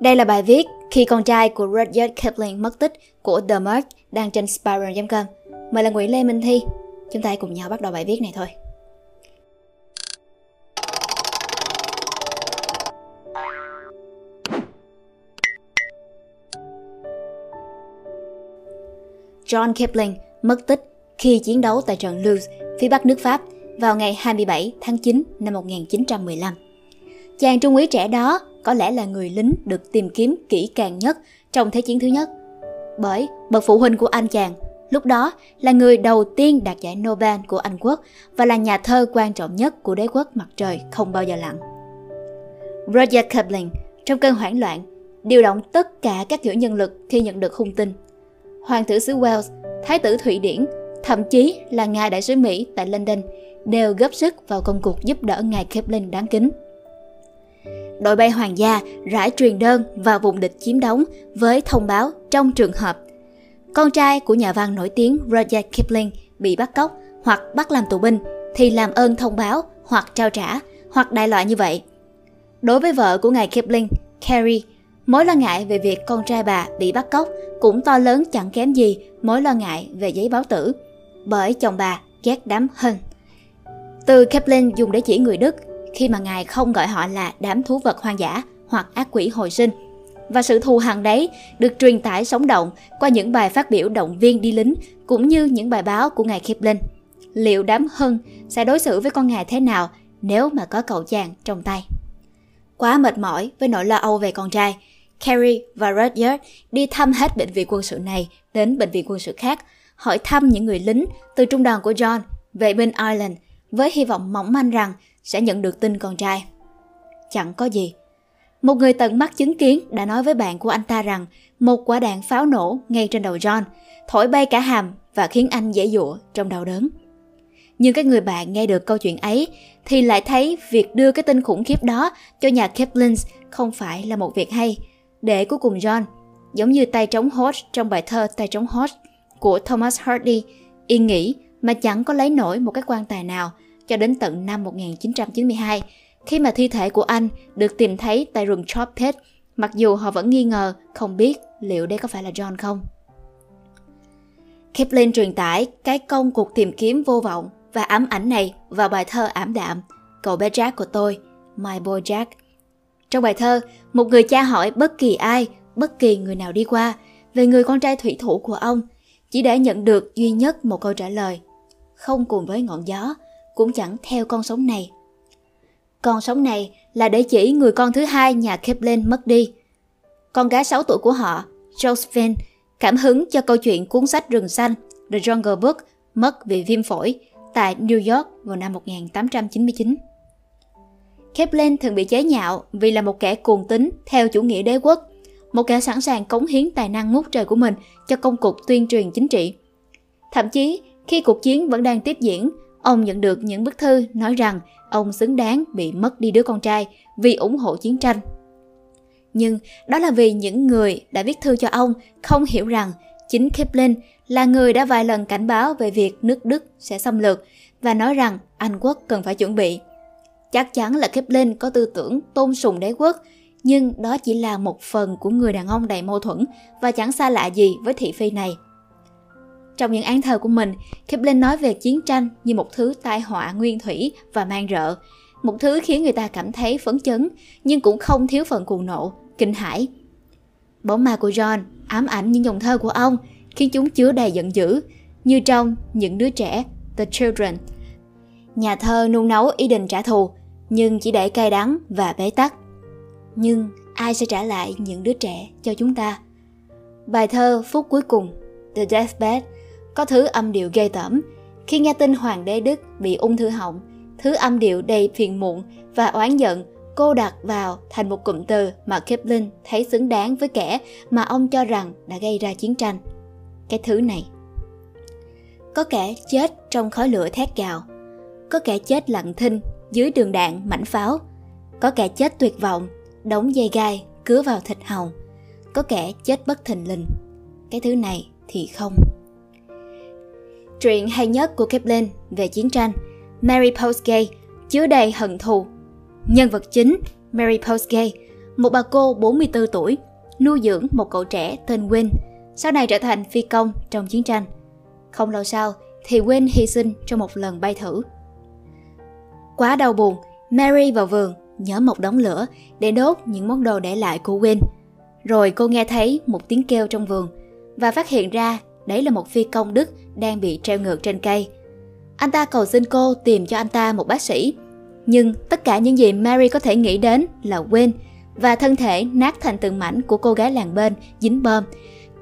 Đây là bài viết khi con trai của Rudyard Kipling mất tích của The Mark đang trên Spiral.com. Mời là Nguyễn Lê Minh Thi. Chúng ta hãy cùng nhau bắt đầu bài viết này thôi. John Kipling mất tích khi chiến đấu tại trận Luz, phía bắc nước Pháp vào ngày 27 tháng 9 năm 1915. Chàng trung úy trẻ đó có lẽ là người lính được tìm kiếm kỹ càng nhất trong Thế chiến thứ nhất. Bởi bậc phụ huynh của anh chàng lúc đó là người đầu tiên đạt giải Nobel của Anh quốc và là nhà thơ quan trọng nhất của đế quốc mặt trời không bao giờ lặn. Roger Kipling trong cơn hoảng loạn điều động tất cả các kiểu nhân lực khi nhận được hung tin. Hoàng tử xứ Wales, thái tử Thụy Điển, thậm chí là ngài đại sứ Mỹ tại London đều góp sức vào công cuộc giúp đỡ ngài Kipling đáng kính đội bay hoàng gia rải truyền đơn vào vùng địch chiếm đóng với thông báo trong trường hợp con trai của nhà văn nổi tiếng Rudyard Kipling bị bắt cóc hoặc bắt làm tù binh thì làm ơn thông báo hoặc trao trả hoặc đại loại như vậy. Đối với vợ của ngài Kipling, Carrie, mối lo ngại về việc con trai bà bị bắt cóc cũng to lớn chẳng kém gì mối lo ngại về giấy báo tử, bởi chồng bà ghét đám hơn. Từ Kipling dùng để chỉ người Đức khi mà Ngài không gọi họ là đám thú vật hoang dã hoặc ác quỷ hồi sinh. Và sự thù hằn đấy được truyền tải sống động qua những bài phát biểu động viên đi lính cũng như những bài báo của Ngài Kipling. Liệu đám hân sẽ đối xử với con Ngài thế nào nếu mà có cậu chàng trong tay? Quá mệt mỏi với nỗi lo âu về con trai, Carrie và Rudyard đi thăm hết bệnh viện quân sự này đến bệnh viện quân sự khác, hỏi thăm những người lính từ trung đoàn của John về bên Ireland với hy vọng mỏng manh rằng sẽ nhận được tin con trai. Chẳng có gì. Một người tận mắt chứng kiến đã nói với bạn của anh ta rằng một quả đạn pháo nổ ngay trên đầu John, thổi bay cả hàm và khiến anh dễ dụa trong đau đớn. Nhưng cái người bạn nghe được câu chuyện ấy thì lại thấy việc đưa cái tin khủng khiếp đó cho nhà Kipling không phải là một việc hay. Để cuối cùng John, giống như tay trống hot trong bài thơ tay trống hot của Thomas Hardy, yên nghĩ mà chẳng có lấy nổi một cái quan tài nào cho đến tận năm 1992, khi mà thi thể của anh được tìm thấy tại rừng Chopet, mặc dù họ vẫn nghi ngờ không biết liệu đây có phải là John không. Kipling truyền tải cái công cuộc tìm kiếm vô vọng và ám ảnh này vào bài thơ ảm đạm Cậu bé Jack của tôi, My Boy Jack. Trong bài thơ, một người cha hỏi bất kỳ ai, bất kỳ người nào đi qua về người con trai thủy thủ của ông, chỉ để nhận được duy nhất một câu trả lời. Không cùng với ngọn gió, cũng chẳng theo con sống này. Con sống này là để chỉ người con thứ hai nhà Kipling mất đi. Con gái 6 tuổi của họ, Josephine, cảm hứng cho câu chuyện cuốn sách Rừng Xanh The Jungle Book mất vì viêm phổi tại New York vào năm 1899. Kipling thường bị chế nhạo vì là một kẻ cuồng tín theo chủ nghĩa đế quốc, một kẻ sẵn sàng cống hiến tài năng ngút trời của mình cho công cuộc tuyên truyền chính trị. Thậm chí, khi cuộc chiến vẫn đang tiếp diễn, Ông nhận được những bức thư nói rằng ông xứng đáng bị mất đi đứa con trai vì ủng hộ chiến tranh. Nhưng đó là vì những người đã viết thư cho ông không hiểu rằng chính Kipling là người đã vài lần cảnh báo về việc nước Đức sẽ xâm lược và nói rằng Anh quốc cần phải chuẩn bị. Chắc chắn là Kipling có tư tưởng tôn sùng đế quốc, nhưng đó chỉ là một phần của người đàn ông đầy mâu thuẫn và chẳng xa lạ gì với thị phi này. Trong những án thơ của mình, Kipling nói về chiến tranh như một thứ tai họa nguyên thủy và mang rợ, một thứ khiến người ta cảm thấy phấn chấn, nhưng cũng không thiếu phần cuồng nộ, kinh hãi. Bóng ma của John ám ảnh những dòng thơ của ông, khiến chúng chứa đầy giận dữ, như trong Những đứa trẻ, The Children. Nhà thơ nung nấu ý định trả thù, nhưng chỉ để cay đắng và bế tắc. Nhưng ai sẽ trả lại những đứa trẻ cho chúng ta? Bài thơ Phút cuối cùng, The Deathbed, có thứ âm điệu ghê tởm. Khi nghe tin hoàng đế Đức bị ung thư họng, thứ âm điệu đầy phiền muộn và oán giận cô đặt vào thành một cụm từ mà Kipling thấy xứng đáng với kẻ mà ông cho rằng đã gây ra chiến tranh. Cái thứ này. Có kẻ chết trong khói lửa thét gào, có kẻ chết lặng thinh dưới đường đạn mảnh pháo, có kẻ chết tuyệt vọng, đóng dây gai cứa vào thịt hồng, có kẻ chết bất thình lình. Cái thứ này thì không. Truyện hay nhất của Kipling về chiến tranh, Mary Postgate, chứa đầy hận thù. Nhân vật chính, Mary Postgate, một bà cô 44 tuổi, nuôi dưỡng một cậu trẻ tên Win sau này trở thành phi công trong chiến tranh. Không lâu sau thì Win hy sinh trong một lần bay thử. Quá đau buồn, Mary vào vườn nhớ một đống lửa để đốt những món đồ để lại của Win Rồi cô nghe thấy một tiếng kêu trong vườn và phát hiện ra đấy là một phi công Đức đang bị treo ngược trên cây. Anh ta cầu xin cô tìm cho anh ta một bác sĩ. Nhưng tất cả những gì Mary có thể nghĩ đến là quên và thân thể nát thành từng mảnh của cô gái làng bên dính bơm.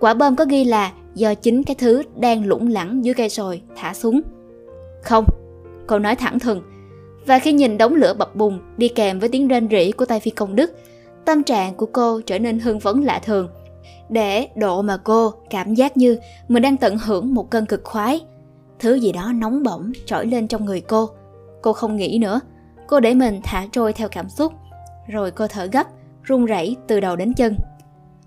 Quả bơm có ghi là do chính cái thứ đang lủng lẳng dưới cây sồi thả xuống. Không, cô nói thẳng thừng. Và khi nhìn đống lửa bập bùng đi kèm với tiếng rên rỉ của tay phi công Đức, tâm trạng của cô trở nên hưng phấn lạ thường. Để độ mà cô cảm giác như mình đang tận hưởng một cơn cực khoái. Thứ gì đó nóng bỏng trỗi lên trong người cô. Cô không nghĩ nữa. Cô để mình thả trôi theo cảm xúc. Rồi cô thở gấp, run rẩy từ đầu đến chân.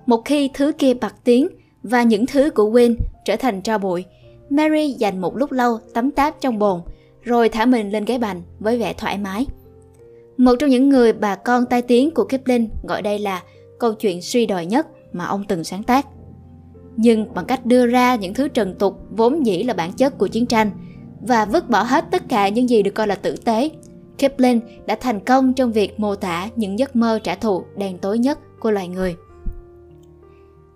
Một khi thứ kia bật tiếng và những thứ của Win trở thành tro bụi, Mary dành một lúc lâu tắm táp trong bồn, rồi thả mình lên ghế bành với vẻ thoải mái. Một trong những người bà con tai tiếng của Kipling gọi đây là câu chuyện suy đồi nhất mà ông từng sáng tác. Nhưng bằng cách đưa ra những thứ trần tục vốn dĩ là bản chất của chiến tranh và vứt bỏ hết tất cả những gì được coi là tử tế, Kipling đã thành công trong việc mô tả những giấc mơ trả thù đen tối nhất của loài người.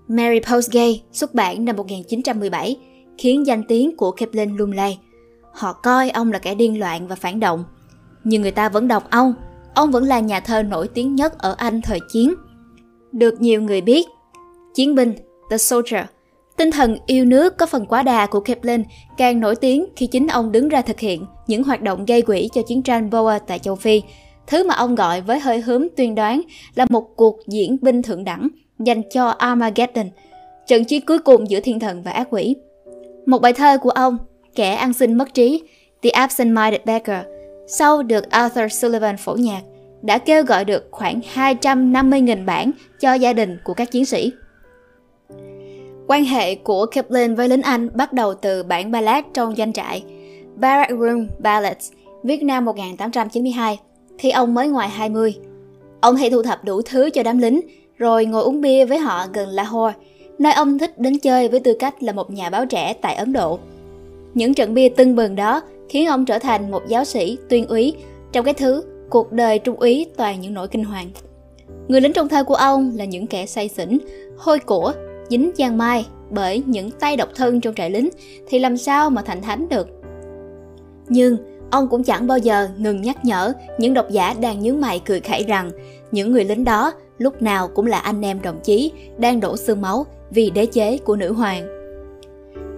Mary Postgay xuất bản năm 1917 khiến danh tiếng của Kipling lung lay. Họ coi ông là kẻ điên loạn và phản động. Nhưng người ta vẫn đọc ông. Ông vẫn là nhà thơ nổi tiếng nhất ở Anh thời chiến. Được nhiều người biết. Chiến binh, The Soldier. Tinh thần yêu nước có phần quá đà của Kipling càng nổi tiếng khi chính ông đứng ra thực hiện những hoạt động gây quỹ cho chiến tranh Boer tại châu Phi, thứ mà ông gọi với hơi hướng tuyên đoán là một cuộc diễn binh thượng đẳng dành cho Armageddon, trận chiến cuối cùng giữa thiên thần và ác quỷ. Một bài thơ của ông, Kẻ ăn xin mất trí, The Absent-Minded Beggar, sau được Arthur Sullivan phổ nhạc, đã kêu gọi được khoảng 250.000 bản cho gia đình của các chiến sĩ. Quan hệ của Kipling với lính Anh bắt đầu từ bản ballad trong doanh trại Barrack Room Ballads, viết năm 1892, khi ông mới ngoài 20. Ông hay thu thập đủ thứ cho đám lính, rồi ngồi uống bia với họ gần Lahore, nơi ông thích đến chơi với tư cách là một nhà báo trẻ tại Ấn Độ. Những trận bia tưng bừng đó khiến ông trở thành một giáo sĩ tuyên úy trong cái thứ cuộc đời trung úy toàn những nỗi kinh hoàng. Người lính trong thơ của ông là những kẻ say xỉn, hôi của, dính giang mai bởi những tay độc thân trong trại lính thì làm sao mà thành thánh được. Nhưng ông cũng chẳng bao giờ ngừng nhắc nhở những độc giả đang nhướng mày cười khẩy rằng những người lính đó lúc nào cũng là anh em đồng chí đang đổ xương máu vì đế chế của nữ hoàng.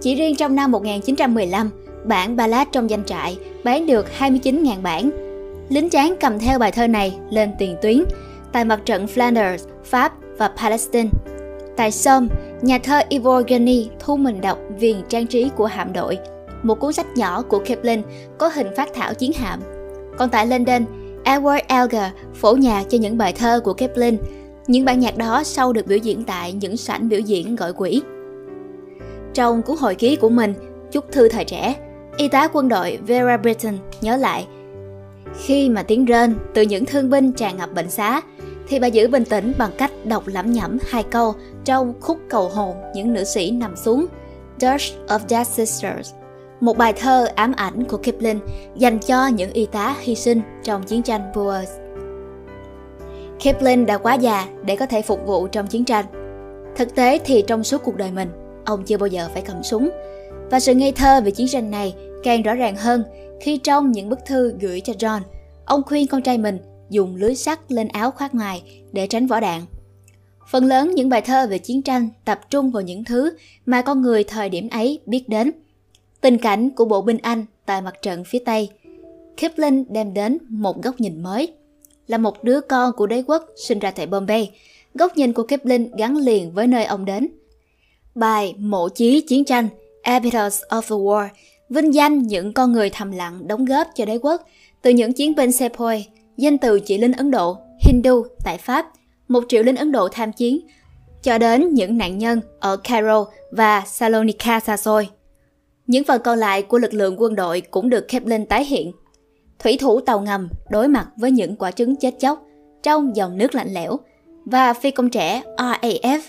Chỉ riêng trong năm 1915, bản ballad trong danh trại bán được 29.000 bản. Lính tráng cầm theo bài thơ này lên tiền tuyến tại mặt trận Flanders, Pháp và Palestine. Tại Somme, nhà thơ Ivor Gani thu mình đọc viền trang trí của hạm đội, một cuốn sách nhỏ của Kipling có hình phát thảo chiến hạm. Còn tại London, Edward Elgar phổ nhạc cho những bài thơ của Kipling. Những bản nhạc đó sau được biểu diễn tại những sảnh biểu diễn gọi quỹ. Trong cuốn hồi ký của mình, Chúc thư thời trẻ, y tá quân đội Vera Britton nhớ lại khi mà tiếng rên từ những thương binh tràn ngập bệnh xá thì bà giữ bình tĩnh bằng cách đọc lẩm nhẩm hai câu trong khúc cầu hồn những nữ sĩ nằm xuống Dirge of Dead Sisters một bài thơ ám ảnh của Kipling dành cho những y tá hy sinh trong chiến tranh Boers. Kipling đã quá già để có thể phục vụ trong chiến tranh. Thực tế thì trong suốt cuộc đời mình, ông chưa bao giờ phải cầm súng. Và sự ngây thơ về chiến tranh này càng rõ ràng hơn khi trong những bức thư gửi cho John, ông khuyên con trai mình dùng lưới sắt lên áo khoác ngoài để tránh vỏ đạn. Phần lớn những bài thơ về chiến tranh tập trung vào những thứ mà con người thời điểm ấy biết đến – Tình cảnh của bộ binh Anh tại mặt trận phía Tây, Kipling đem đến một góc nhìn mới. Là một đứa con của đế quốc sinh ra tại Bombay, góc nhìn của Kipling gắn liền với nơi ông đến. Bài Mộ chí chiến tranh Epitaph of the War vinh danh những con người thầm lặng đóng góp cho đế quốc, từ những chiến binh Sepoy, danh từ chỉ lính Ấn Độ, Hindu tại Pháp, một triệu lính Ấn Độ tham chiến, cho đến những nạn nhân ở Cairo và Salonika xa xôi. Những phần còn lại của lực lượng quân đội cũng được Kepler tái hiện. Thủy thủ tàu ngầm đối mặt với những quả trứng chết chóc trong dòng nước lạnh lẽo. và phi công trẻ RAF,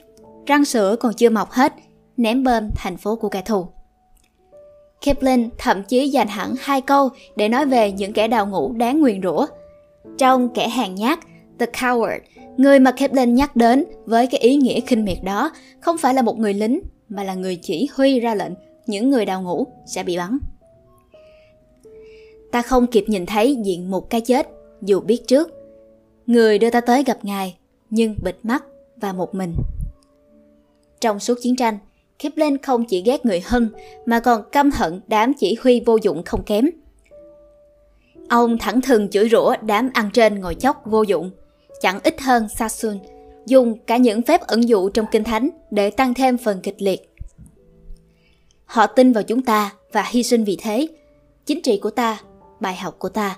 răng sữa còn chưa mọc hết, ném bơm thành phố của kẻ thù. Kipling thậm chí dành hẳn hai câu để nói về những kẻ đào ngũ đáng nguyền rủa. Trong kẻ hàng nhát, The Coward, người mà Kaplan nhắc đến với cái ý nghĩa khinh miệt đó không phải là một người lính mà là người chỉ huy ra lệnh những người đào ngũ sẽ bị bắn. Ta không kịp nhìn thấy diện một cái chết dù biết trước. Người đưa ta tới gặp ngài nhưng bịt mắt và một mình. Trong suốt chiến tranh, Kipling không chỉ ghét người Hân mà còn căm hận đám chỉ huy vô dụng không kém. Ông thẳng thừng chửi rủa đám ăn trên ngồi chóc vô dụng, chẳng ít hơn Sasun, dùng cả những phép ẩn dụ trong kinh thánh để tăng thêm phần kịch liệt. Họ tin vào chúng ta và hy sinh vì thế. Chính trị của ta, bài học của ta.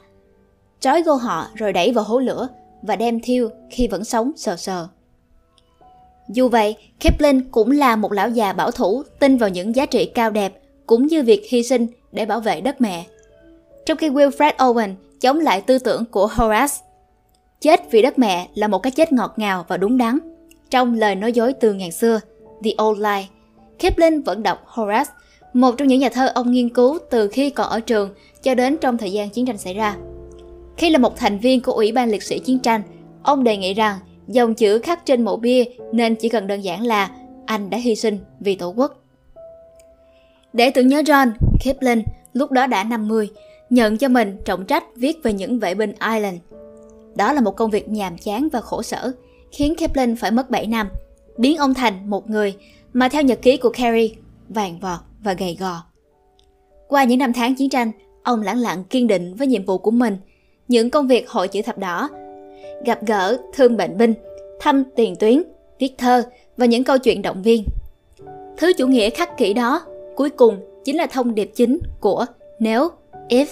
Trói gô họ rồi đẩy vào hố lửa và đem thiêu khi vẫn sống sờ sờ. Dù vậy, Kipling cũng là một lão già bảo thủ tin vào những giá trị cao đẹp cũng như việc hy sinh để bảo vệ đất mẹ. Trong khi Wilfred Owen chống lại tư tưởng của Horace, chết vì đất mẹ là một cái chết ngọt ngào và đúng đắn. Trong lời nói dối từ ngàn xưa, The Old Lie, Kipling vẫn đọc Horace, một trong những nhà thơ ông nghiên cứu từ khi còn ở trường cho đến trong thời gian chiến tranh xảy ra. Khi là một thành viên của Ủy ban liệt sĩ chiến tranh, ông đề nghị rằng dòng chữ khắc trên mộ bia nên chỉ cần đơn giản là anh đã hy sinh vì tổ quốc. Để tưởng nhớ John, Kipling lúc đó đã 50, nhận cho mình trọng trách viết về những vệ binh Ireland. Đó là một công việc nhàm chán và khổ sở, khiến Kipling phải mất 7 năm, biến ông thành một người mà theo nhật ký của kerry vàng vọt và gầy gò. Qua những năm tháng chiến tranh, ông lẳng lặng kiên định với nhiệm vụ của mình, những công việc hội chữ thập đỏ gặp gỡ, thương bệnh binh, thăm tiền tuyến, viết thơ và những câu chuyện động viên. Thứ chủ nghĩa khắc kỷ đó, cuối cùng chính là thông điệp chính của Nếu, If,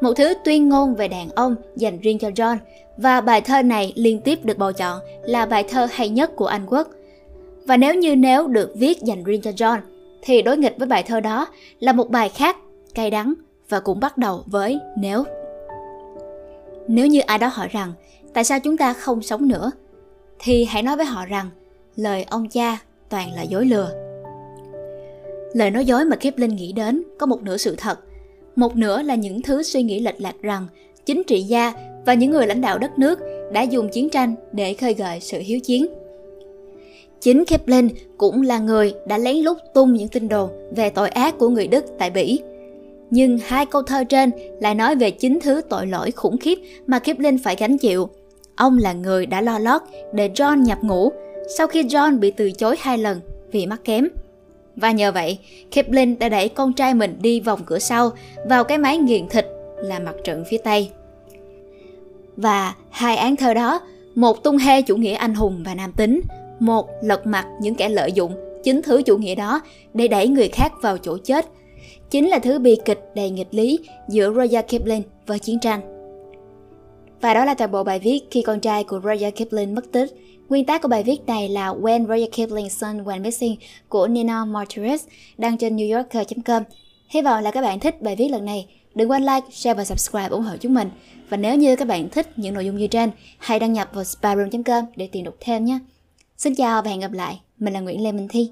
một thứ tuyên ngôn về đàn ông dành riêng cho John và bài thơ này liên tiếp được bầu chọn là bài thơ hay nhất của Anh Quốc. Và nếu như nếu được viết dành riêng cho John, thì đối nghịch với bài thơ đó là một bài khác, cay đắng và cũng bắt đầu với nếu. Nếu như ai đó hỏi rằng tại sao chúng ta không sống nữa thì hãy nói với họ rằng lời ông cha toàn là dối lừa lời nói dối mà Kipling linh nghĩ đến có một nửa sự thật một nửa là những thứ suy nghĩ lệch lạc rằng chính trị gia và những người lãnh đạo đất nước đã dùng chiến tranh để khơi gợi sự hiếu chiến. Chính Kepler cũng là người đã lén lút tung những tin đồn về tội ác của người Đức tại Bỉ. Nhưng hai câu thơ trên lại nói về chính thứ tội lỗi khủng khiếp mà Kipling phải gánh chịu – Ông là người đã lo lót để John nhập ngũ sau khi John bị từ chối hai lần vì mắc kém. Và nhờ vậy, Kipling đã đẩy con trai mình đi vòng cửa sau vào cái máy nghiền thịt là mặt trận phía Tây. Và hai án thơ đó, một tung hê chủ nghĩa anh hùng và nam tính, một lật mặt những kẻ lợi dụng chính thứ chủ nghĩa đó để đẩy người khác vào chỗ chết, chính là thứ bi kịch đầy nghịch lý giữa Roger Kipling và chiến tranh. Và đó là toàn bộ bài viết khi con trai của Roger Kipling mất tích. Nguyên tác của bài viết này là When Roger Kipling's Son Went Missing của Nina Martinez đăng trên newyorker.com. Hy vọng là các bạn thích bài viết lần này. Đừng quên like, share và subscribe ủng hộ chúng mình. Và nếu như các bạn thích những nội dung như trên, hãy đăng nhập vào spyroom.com để tìm đọc thêm nhé. Xin chào và hẹn gặp lại. Mình là Nguyễn Lê Minh Thi.